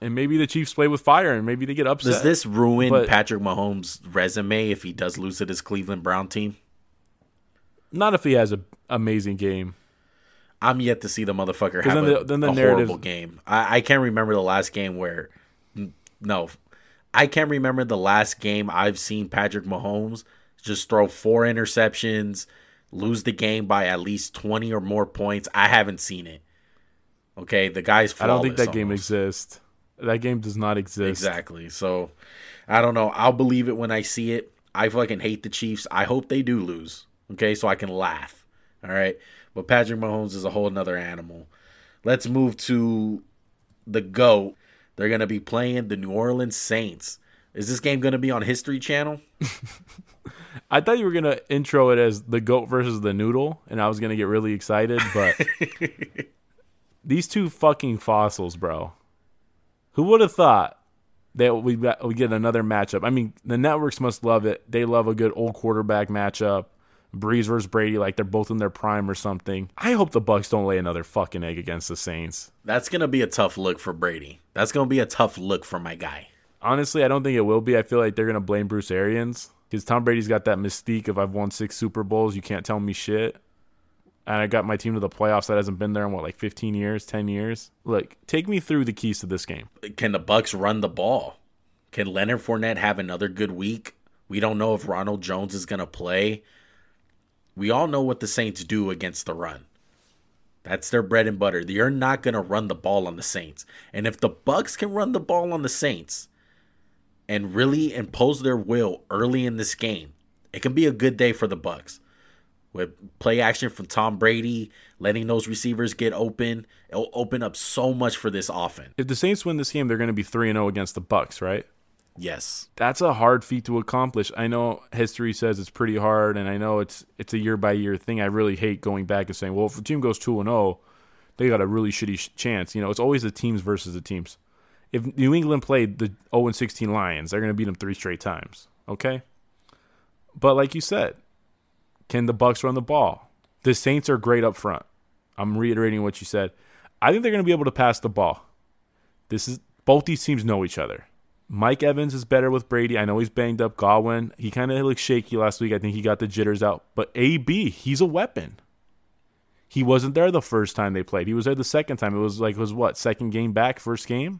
And maybe the Chiefs play with fire, and maybe they get upset. Does this ruin But- Patrick Mahomes' resume if he does lose to this Cleveland Brown team? Not if he has an amazing game. I'm yet to see the motherfucker have then a, the- then the a horrible game. I, I can't remember the last game where. No, I can't remember the last game I've seen Patrick Mahomes just throw four interceptions, lose the game by at least 20 or more points. I haven't seen it. Okay, the guy's I don't think that game exists. That game does not exist. Exactly. So I don't know. I'll believe it when I see it. I fucking hate the Chiefs. I hope they do lose. Okay, so I can laugh. All right. But Patrick Mahomes is a whole nother animal. Let's move to the GOAT. They're gonna be playing the New Orleans Saints. Is this game gonna be on History Channel? I thought you were gonna intro it as the goat versus the noodle, and I was gonna get really excited, but these two fucking fossils, bro. Who would have thought that we we get another matchup. I mean, the networks must love it. They love a good old quarterback matchup. Brees versus Brady, like they're both in their prime or something. I hope the Bucs don't lay another fucking egg against the Saints. That's gonna be a tough look for Brady. That's gonna be a tough look for my guy. Honestly, I don't think it will be. I feel like they're gonna blame Bruce Arians because Tom Brady's got that mystique of I've won six Super Bowls, you can't tell me shit. And I got my team to the playoffs that hasn't been there in what like 15 years, 10 years. Look, take me through the keys to this game. Can the Bucs run the ball? Can Leonard Fournette have another good week? We don't know if Ronald Jones is gonna play. We all know what the Saints do against the run. That's their bread and butter. You're not going to run the ball on the Saints. And if the Bucs can run the ball on the Saints and really impose their will early in this game, it can be a good day for the Bucs. With play action from Tom Brady, letting those receivers get open, it'll open up so much for this offense. If the Saints win this game, they're going to be 3 0 against the Bucs, right? Yes. That's a hard feat to accomplish. I know history says it's pretty hard and I know it's it's a year by year thing. I really hate going back and saying, "Well, if a team goes 2 and 0, they got a really shitty sh- chance." You know, it's always the teams versus the teams. If New England played the 0 and 16 Lions, they're going to beat them 3 straight times, okay? But like you said, can the Bucs run the ball? The Saints are great up front. I'm reiterating what you said. I think they're going to be able to pass the ball. This is both these teams know each other. Mike Evans is better with Brady. I know he's banged up. Godwin, he kind of looked shaky last week. I think he got the jitters out. But AB, he's a weapon. He wasn't there the first time they played. He was there the second time. It was like it was what second game back, first game.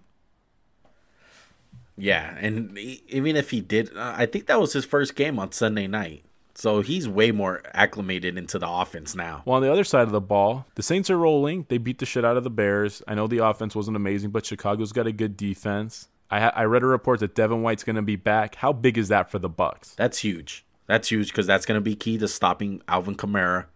Yeah, and even if he did, uh, I think that was his first game on Sunday night. So he's way more acclimated into the offense now. Well, on the other side of the ball, the Saints are rolling. They beat the shit out of the Bears. I know the offense wasn't amazing, but Chicago's got a good defense. I, I read a report that Devin White's going to be back. How big is that for the Bucs? That's huge. That's huge because that's going to be key to stopping Alvin Kamara.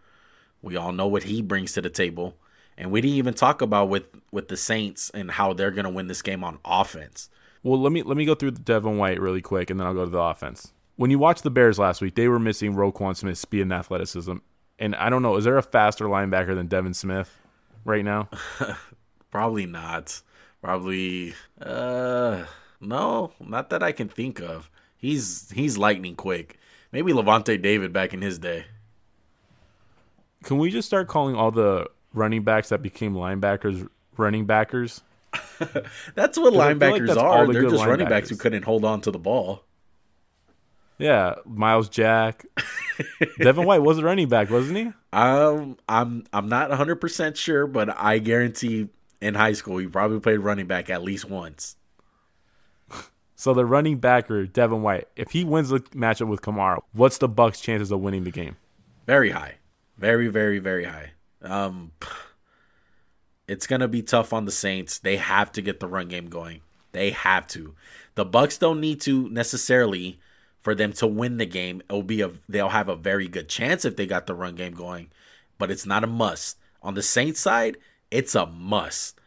We all know what he brings to the table, and we didn't even talk about with with the Saints and how they're going to win this game on offense. Well, let me let me go through the Devin White really quick, and then I'll go to the offense. When you watch the Bears last week, they were missing Roquan Smith's speed and athleticism, and I don't know, is there a faster linebacker than Devin Smith right now? Probably not. Probably uh no, not that I can think of. He's he's lightning quick. Maybe Lavonte David back in his day. Can we just start calling all the running backs that became linebackers running backers? that's what linebackers like that's are. The They're just running backs who couldn't hold on to the ball. Yeah, Myles Jack. Devin White was a running back, wasn't he? Um, I'm I'm not 100 percent sure, but I guarantee in high school he probably played running back at least once. So the running backer Devin White, if he wins the matchup with Kamara, what's the Bucs' chances of winning the game? Very high, very very very high. Um, it's gonna be tough on the Saints. They have to get the run game going. They have to. The Bucs don't need to necessarily for them to win the game. It'll be a they'll have a very good chance if they got the run game going, but it's not a must. On the Saints side, it's a must.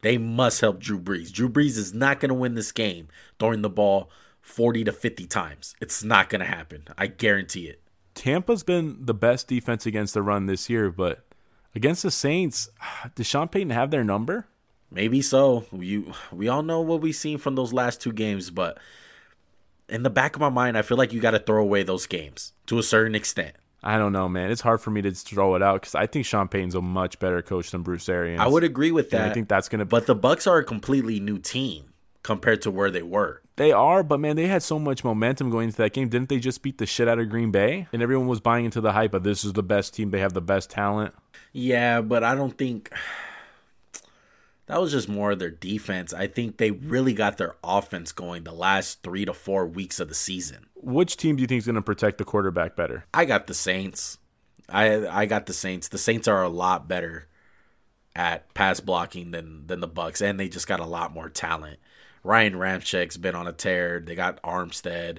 They must help Drew Brees. Drew Brees is not going to win this game throwing the ball 40 to 50 times. It's not going to happen. I guarantee it. Tampa's been the best defense against the run this year, but against the Saints, does Sean Payton have their number? Maybe so. You we all know what we've seen from those last two games, but in the back of my mind, I feel like you got to throw away those games to a certain extent. I don't know, man. It's hard for me to throw it out because I think Sean Payton's a much better coach than Bruce Arians. I would agree with that. And I think that's gonna. But the Bucs are a completely new team compared to where they were. They are, but man, they had so much momentum going into that game. Didn't they just beat the shit out of Green Bay? And everyone was buying into the hype of this is the best team. They have the best talent. Yeah, but I don't think that was just more of their defense. I think they really got their offense going the last three to four weeks of the season. Which team do you think is going to protect the quarterback better? I got the Saints. I I got the Saints. The Saints are a lot better at pass blocking than than the Bucs, and they just got a lot more talent. Ryan Ramczyk's been on a tear. They got Armstead.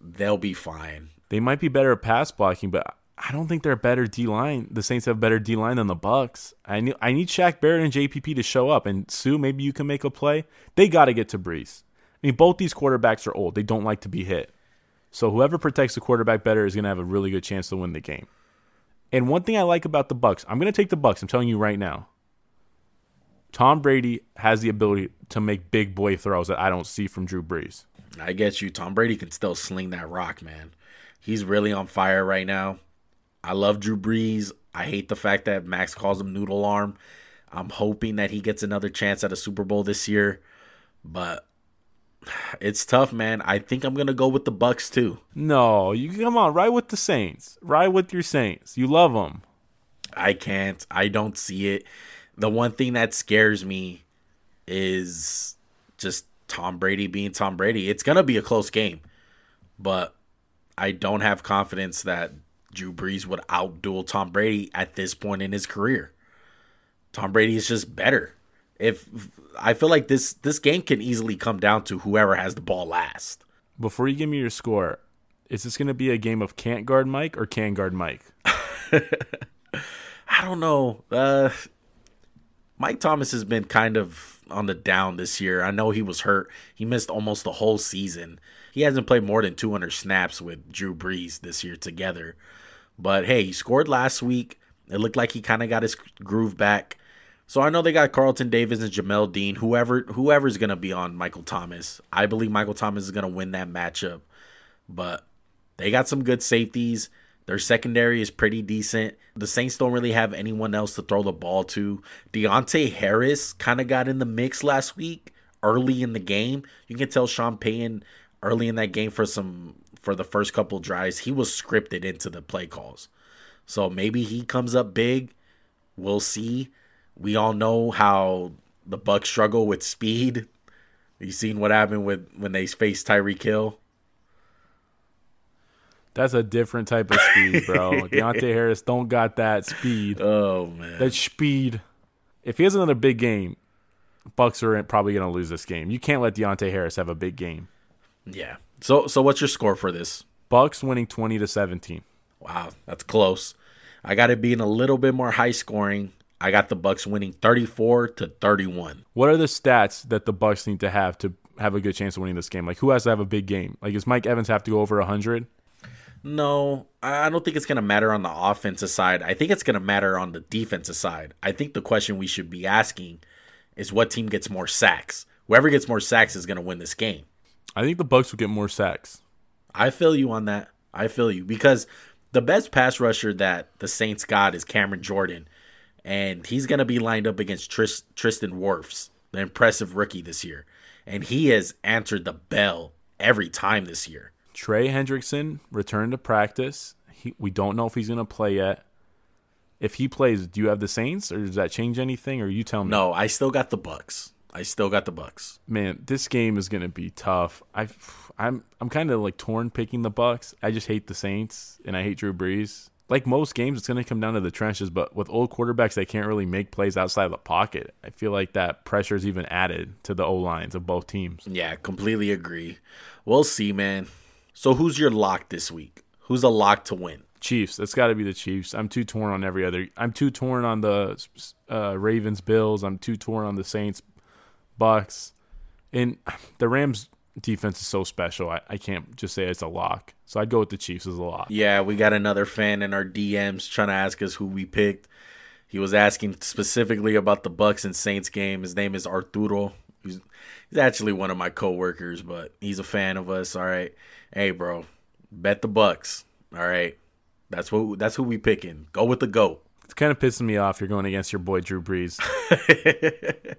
They'll be fine. They might be better at pass blocking, but I don't think they're a better D line. The Saints have a better D line than the Bucs. I need I need Shaq Barrett and JPP to show up. And Suh, maybe you can make a play. They got to get to Brees. I mean, both these quarterbacks are old. They don't like to be hit. So whoever protects the quarterback better is going to have a really good chance to win the game. And one thing I like about the Bucs, I'm going to take the Bucs. I'm telling you right now. Tom Brady has the ability to make big boy throws that I don't see from Drew Brees. I get you. Tom Brady can still sling that rock, man. He's really on fire right now. I love Drew Brees. I hate the fact that Max calls him noodle arm. I'm hoping that he gets another chance at a Super Bowl this year, but it's tough, man. I think I'm gonna go with the Bucs too. No, you come on, ride with the Saints. Ride with your Saints. You love them. I can't. I don't see it. The one thing that scares me is just Tom Brady being Tom Brady. It's gonna be a close game, but I don't have confidence that Drew Brees would outduel Tom Brady at this point in his career. Tom Brady is just better. If I feel like this this game can easily come down to whoever has the ball last. Before you give me your score, is this going to be a game of can't guard Mike or can guard Mike? I don't know. Uh, Mike Thomas has been kind of on the down this year. I know he was hurt. He missed almost the whole season. He hasn't played more than 200 snaps with Drew Brees this year together. But hey, he scored last week. It looked like he kind of got his groove back. So I know they got Carlton Davis and Jamel Dean, whoever whoever's gonna be on Michael Thomas. I believe Michael Thomas is gonna win that matchup. But they got some good safeties. Their secondary is pretty decent. The Saints don't really have anyone else to throw the ball to. Deonte Harris kind of got in the mix last week early in the game. You can tell Sean Payton early in that game for some for the first couple drives, he was scripted into the play calls. So maybe he comes up big. We'll see. We all know how the Bucs struggle with speed. You seen what happened with when they faced Tyreek Hill? That's a different type of speed, bro. Deonte Harris don't got that speed. Oh man, that speed. If he has another big game, Bucs are probably going to lose this game. You can't let Deonte Harris have a big game. Yeah. So so what's your score for this? Bucs winning twenty to seventeen. Wow, that's close. I got it being a little bit more high scoring. I got the Bucs winning 34 to 31. What are the stats that the Bucs need to have to have a good chance of winning this game? Like who has to have a big game? Like does Mike Evans have to go over 100? No, I don't think it's going to matter on the offensive side. I think it's going to matter on the defensive side. I think the question we should be asking is what team gets more sacks. Whoever gets more sacks is going to win this game. I think the Bucs will get more sacks. I feel you on that. I feel you because the best pass rusher that the Saints got is Cameron Jordan, and he's going to be lined up against Tris- Tristan Wirfs, the impressive rookie this year, and he has answered the bell every time this year. Trey Hendrickson returned to practice. He, we don't know if he's going to play yet. If he plays, do you have the Saints, or does that change anything? Or you tell me. No, I still got the Bucs. I still got the Bucs. Man, this game is gonna be tough. I, I'm I'm kind of like torn picking the Bucs. I just hate the Saints and I hate Drew Brees. Like most games, it's gonna come down to the trenches. But with old quarterbacks, they can't really make plays outside of the pocket. I feel like that pressure is even added to the O lines of both teams. Yeah, completely agree. We'll see, man. So who's your lock this week? Who's a lock to win? Chiefs. It's got to be the Chiefs. I'm too torn on every other. I'm too torn on the uh, Ravens, Bills. I'm too torn on the Saints, Bucs, and the Rams defense is so special. I, I can't just say it's a lock. So I'd go with the Chiefs as a lock. Yeah, we got another fan in our DMs trying to ask us who we picked. He was asking specifically about the Bucs and Saints game. His name is Arturo. He's, he's actually one of my coworkers, but he's a fan of us. All right, hey bro, bet the Bucs. All right, that's what that's who we picking. Go with the goat. It's kind of pissing me off. You're going against your boy Drew Brees.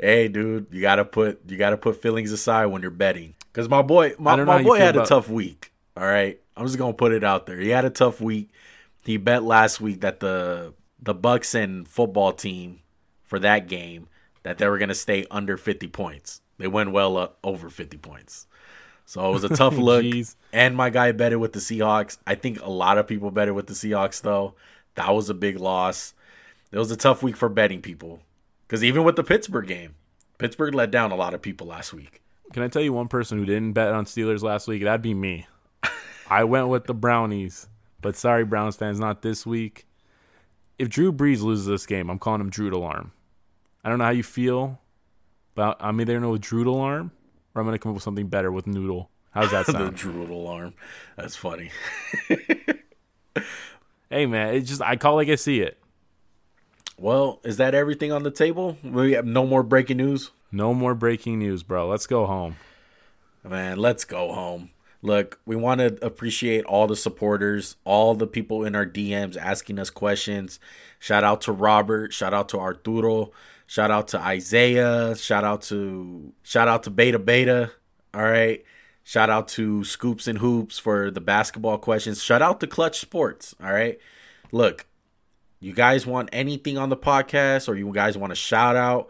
hey, dude, you gotta put you gotta put feelings aside when you're betting. Cause my boy, my, my boy had about- a tough week. All right, I'm just gonna put it out there. He had a tough week. He bet last week that the the Bucs and football team for that game that they were gonna stay under 50 points. They went well uh, over 50 points. So it was a tough look. and my guy betted with the Seahawks. I think a lot of people betted with the Seahawks though. That was a big loss. It was a tough week for betting people. Because even with the Pittsburgh game, Pittsburgh let down a lot of people last week. Can I tell you one person who didn't bet on Steelers last week? That'd be me. I went with the Brownies, but sorry, Browns fans, not this week. If Drew Brees loses this game, I'm calling him Drew Alarm. I don't know how you feel, but I'm either going to Drew Alarm or I'm going to come up with something better with Noodle. How's that sound? the Drew Alarm. That's funny. hey, man, it's just, I call like I see it. Well, is that everything on the table? We have no more breaking news. No more breaking news, bro. Let's go home. Man, let's go home. Look, we want to appreciate all the supporters, all the people in our DMs asking us questions. Shout out to Robert, shout out to Arturo, shout out to Isaiah, shout out to shout out to Beta Beta. All right. Shout out to Scoops and Hoops for the basketball questions. Shout out to Clutch Sports. All right. Look, you guys want anything on the podcast or you guys want a shout out,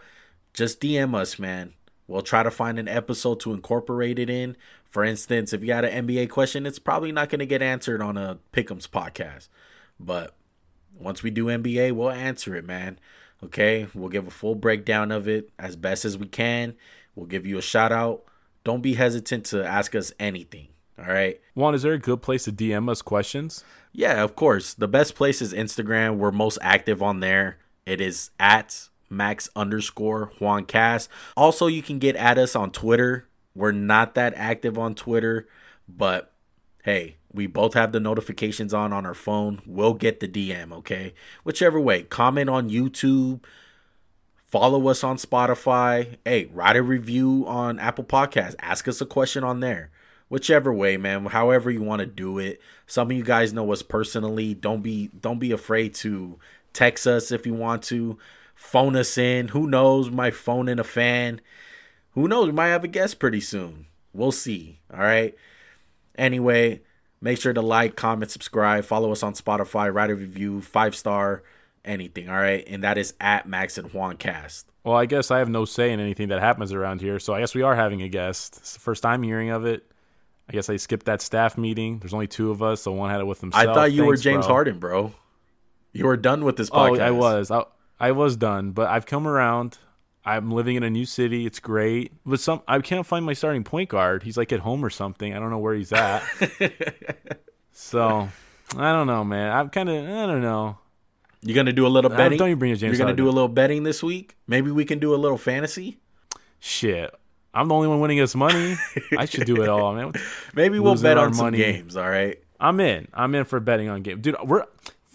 just DM us, man. We'll try to find an episode to incorporate it in. For instance, if you got an NBA question, it's probably not going to get answered on a Pick'ems podcast. But once we do NBA, we'll answer it, man. Okay? We'll give a full breakdown of it as best as we can. We'll give you a shout out. Don't be hesitant to ask us anything. All right. Juan, is there a good place to DM us questions? Yeah, of course. The best place is Instagram. We're most active on there. It is at max underscore Juan Cast. Also, you can get at us on Twitter. We're not that active on Twitter, but hey, we both have the notifications on on our phone. We'll get the DM, okay? Whichever way. Comment on YouTube. Follow us on Spotify. Hey, write a review on Apple Podcasts. Ask us a question on there. Whichever way, man. However you want to do it. Some of you guys know us personally. Don't be don't be afraid to text us if you want to. Phone us in. Who knows? Might phone in a fan. Who knows? We might have a guest pretty soon. We'll see. All right. Anyway, make sure to like, comment, subscribe, follow us on Spotify, write a review, five star, anything. All right. And that is at Max and Juan Cast. Well, I guess I have no say in anything that happens around here, so I guess we are having a guest. It's the first time hearing of it. I guess I skipped that staff meeting. There's only two of us, so one had it with himself. I thought you were James bro. Harden, bro. You were done with this Oh, podcast. I was. I, I was done, but I've come around. I'm living in a new city. It's great. But some I can't find my starting point guard. He's like at home or something. I don't know where he's at. so I don't know, man. I'm kind of I don't know. You gonna do a little Uh, betting? don't you bring up James You're gonna Harden. do a little betting this week? Maybe we can do a little fantasy. Shit. I'm the only one winning us money. I should do it all, man. Maybe we'll Losing bet on some money. games. All right. I'm in. I'm in for betting on games, dude. We're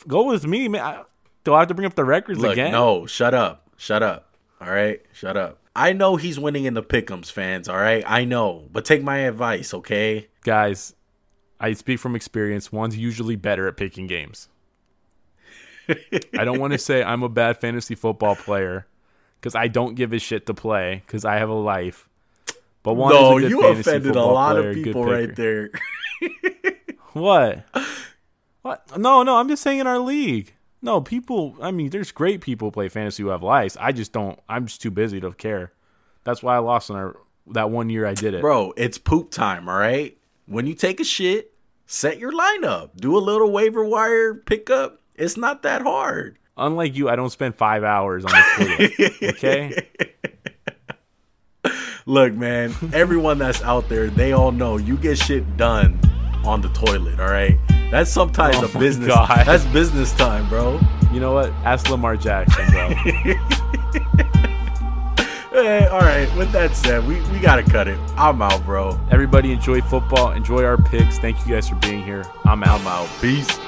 go with me, man. I, do I have to bring up the records Look, again? no, shut up, shut up. All right, shut up. I know he's winning in the pickums, fans. All right, I know, but take my advice, okay? guys. I speak from experience. Juan's usually better at picking games. I don't want to say I'm a bad fantasy football player because I don't give a shit to play because I have a life. But Juan no, is a good you offended a lot player, of people right there. What? What? No, no, I'm just saying in our league. No, people, I mean, there's great people who play fantasy who have lives. I just don't, I'm just too busy to care. That's why I lost in our, that one year I did it. Bro, it's poop time, all right? When you take a shit, set your lineup. Do a little waiver wire pickup. It's not that hard. Unlike you, I don't spend five hours on the toilet. okay? Look, man, everyone that's out there, they all know you get shit done on the toilet, all right? That's sometimes Oh a business. God. That's business time, bro. You know what? Ask Lamar Jackson, bro. Hey, eh, all right, with that said, we, we got to cut it. I'm out, bro. Everybody enjoy football. Enjoy our picks. Thank you guys for being here. I'm out. I'm out. Peace.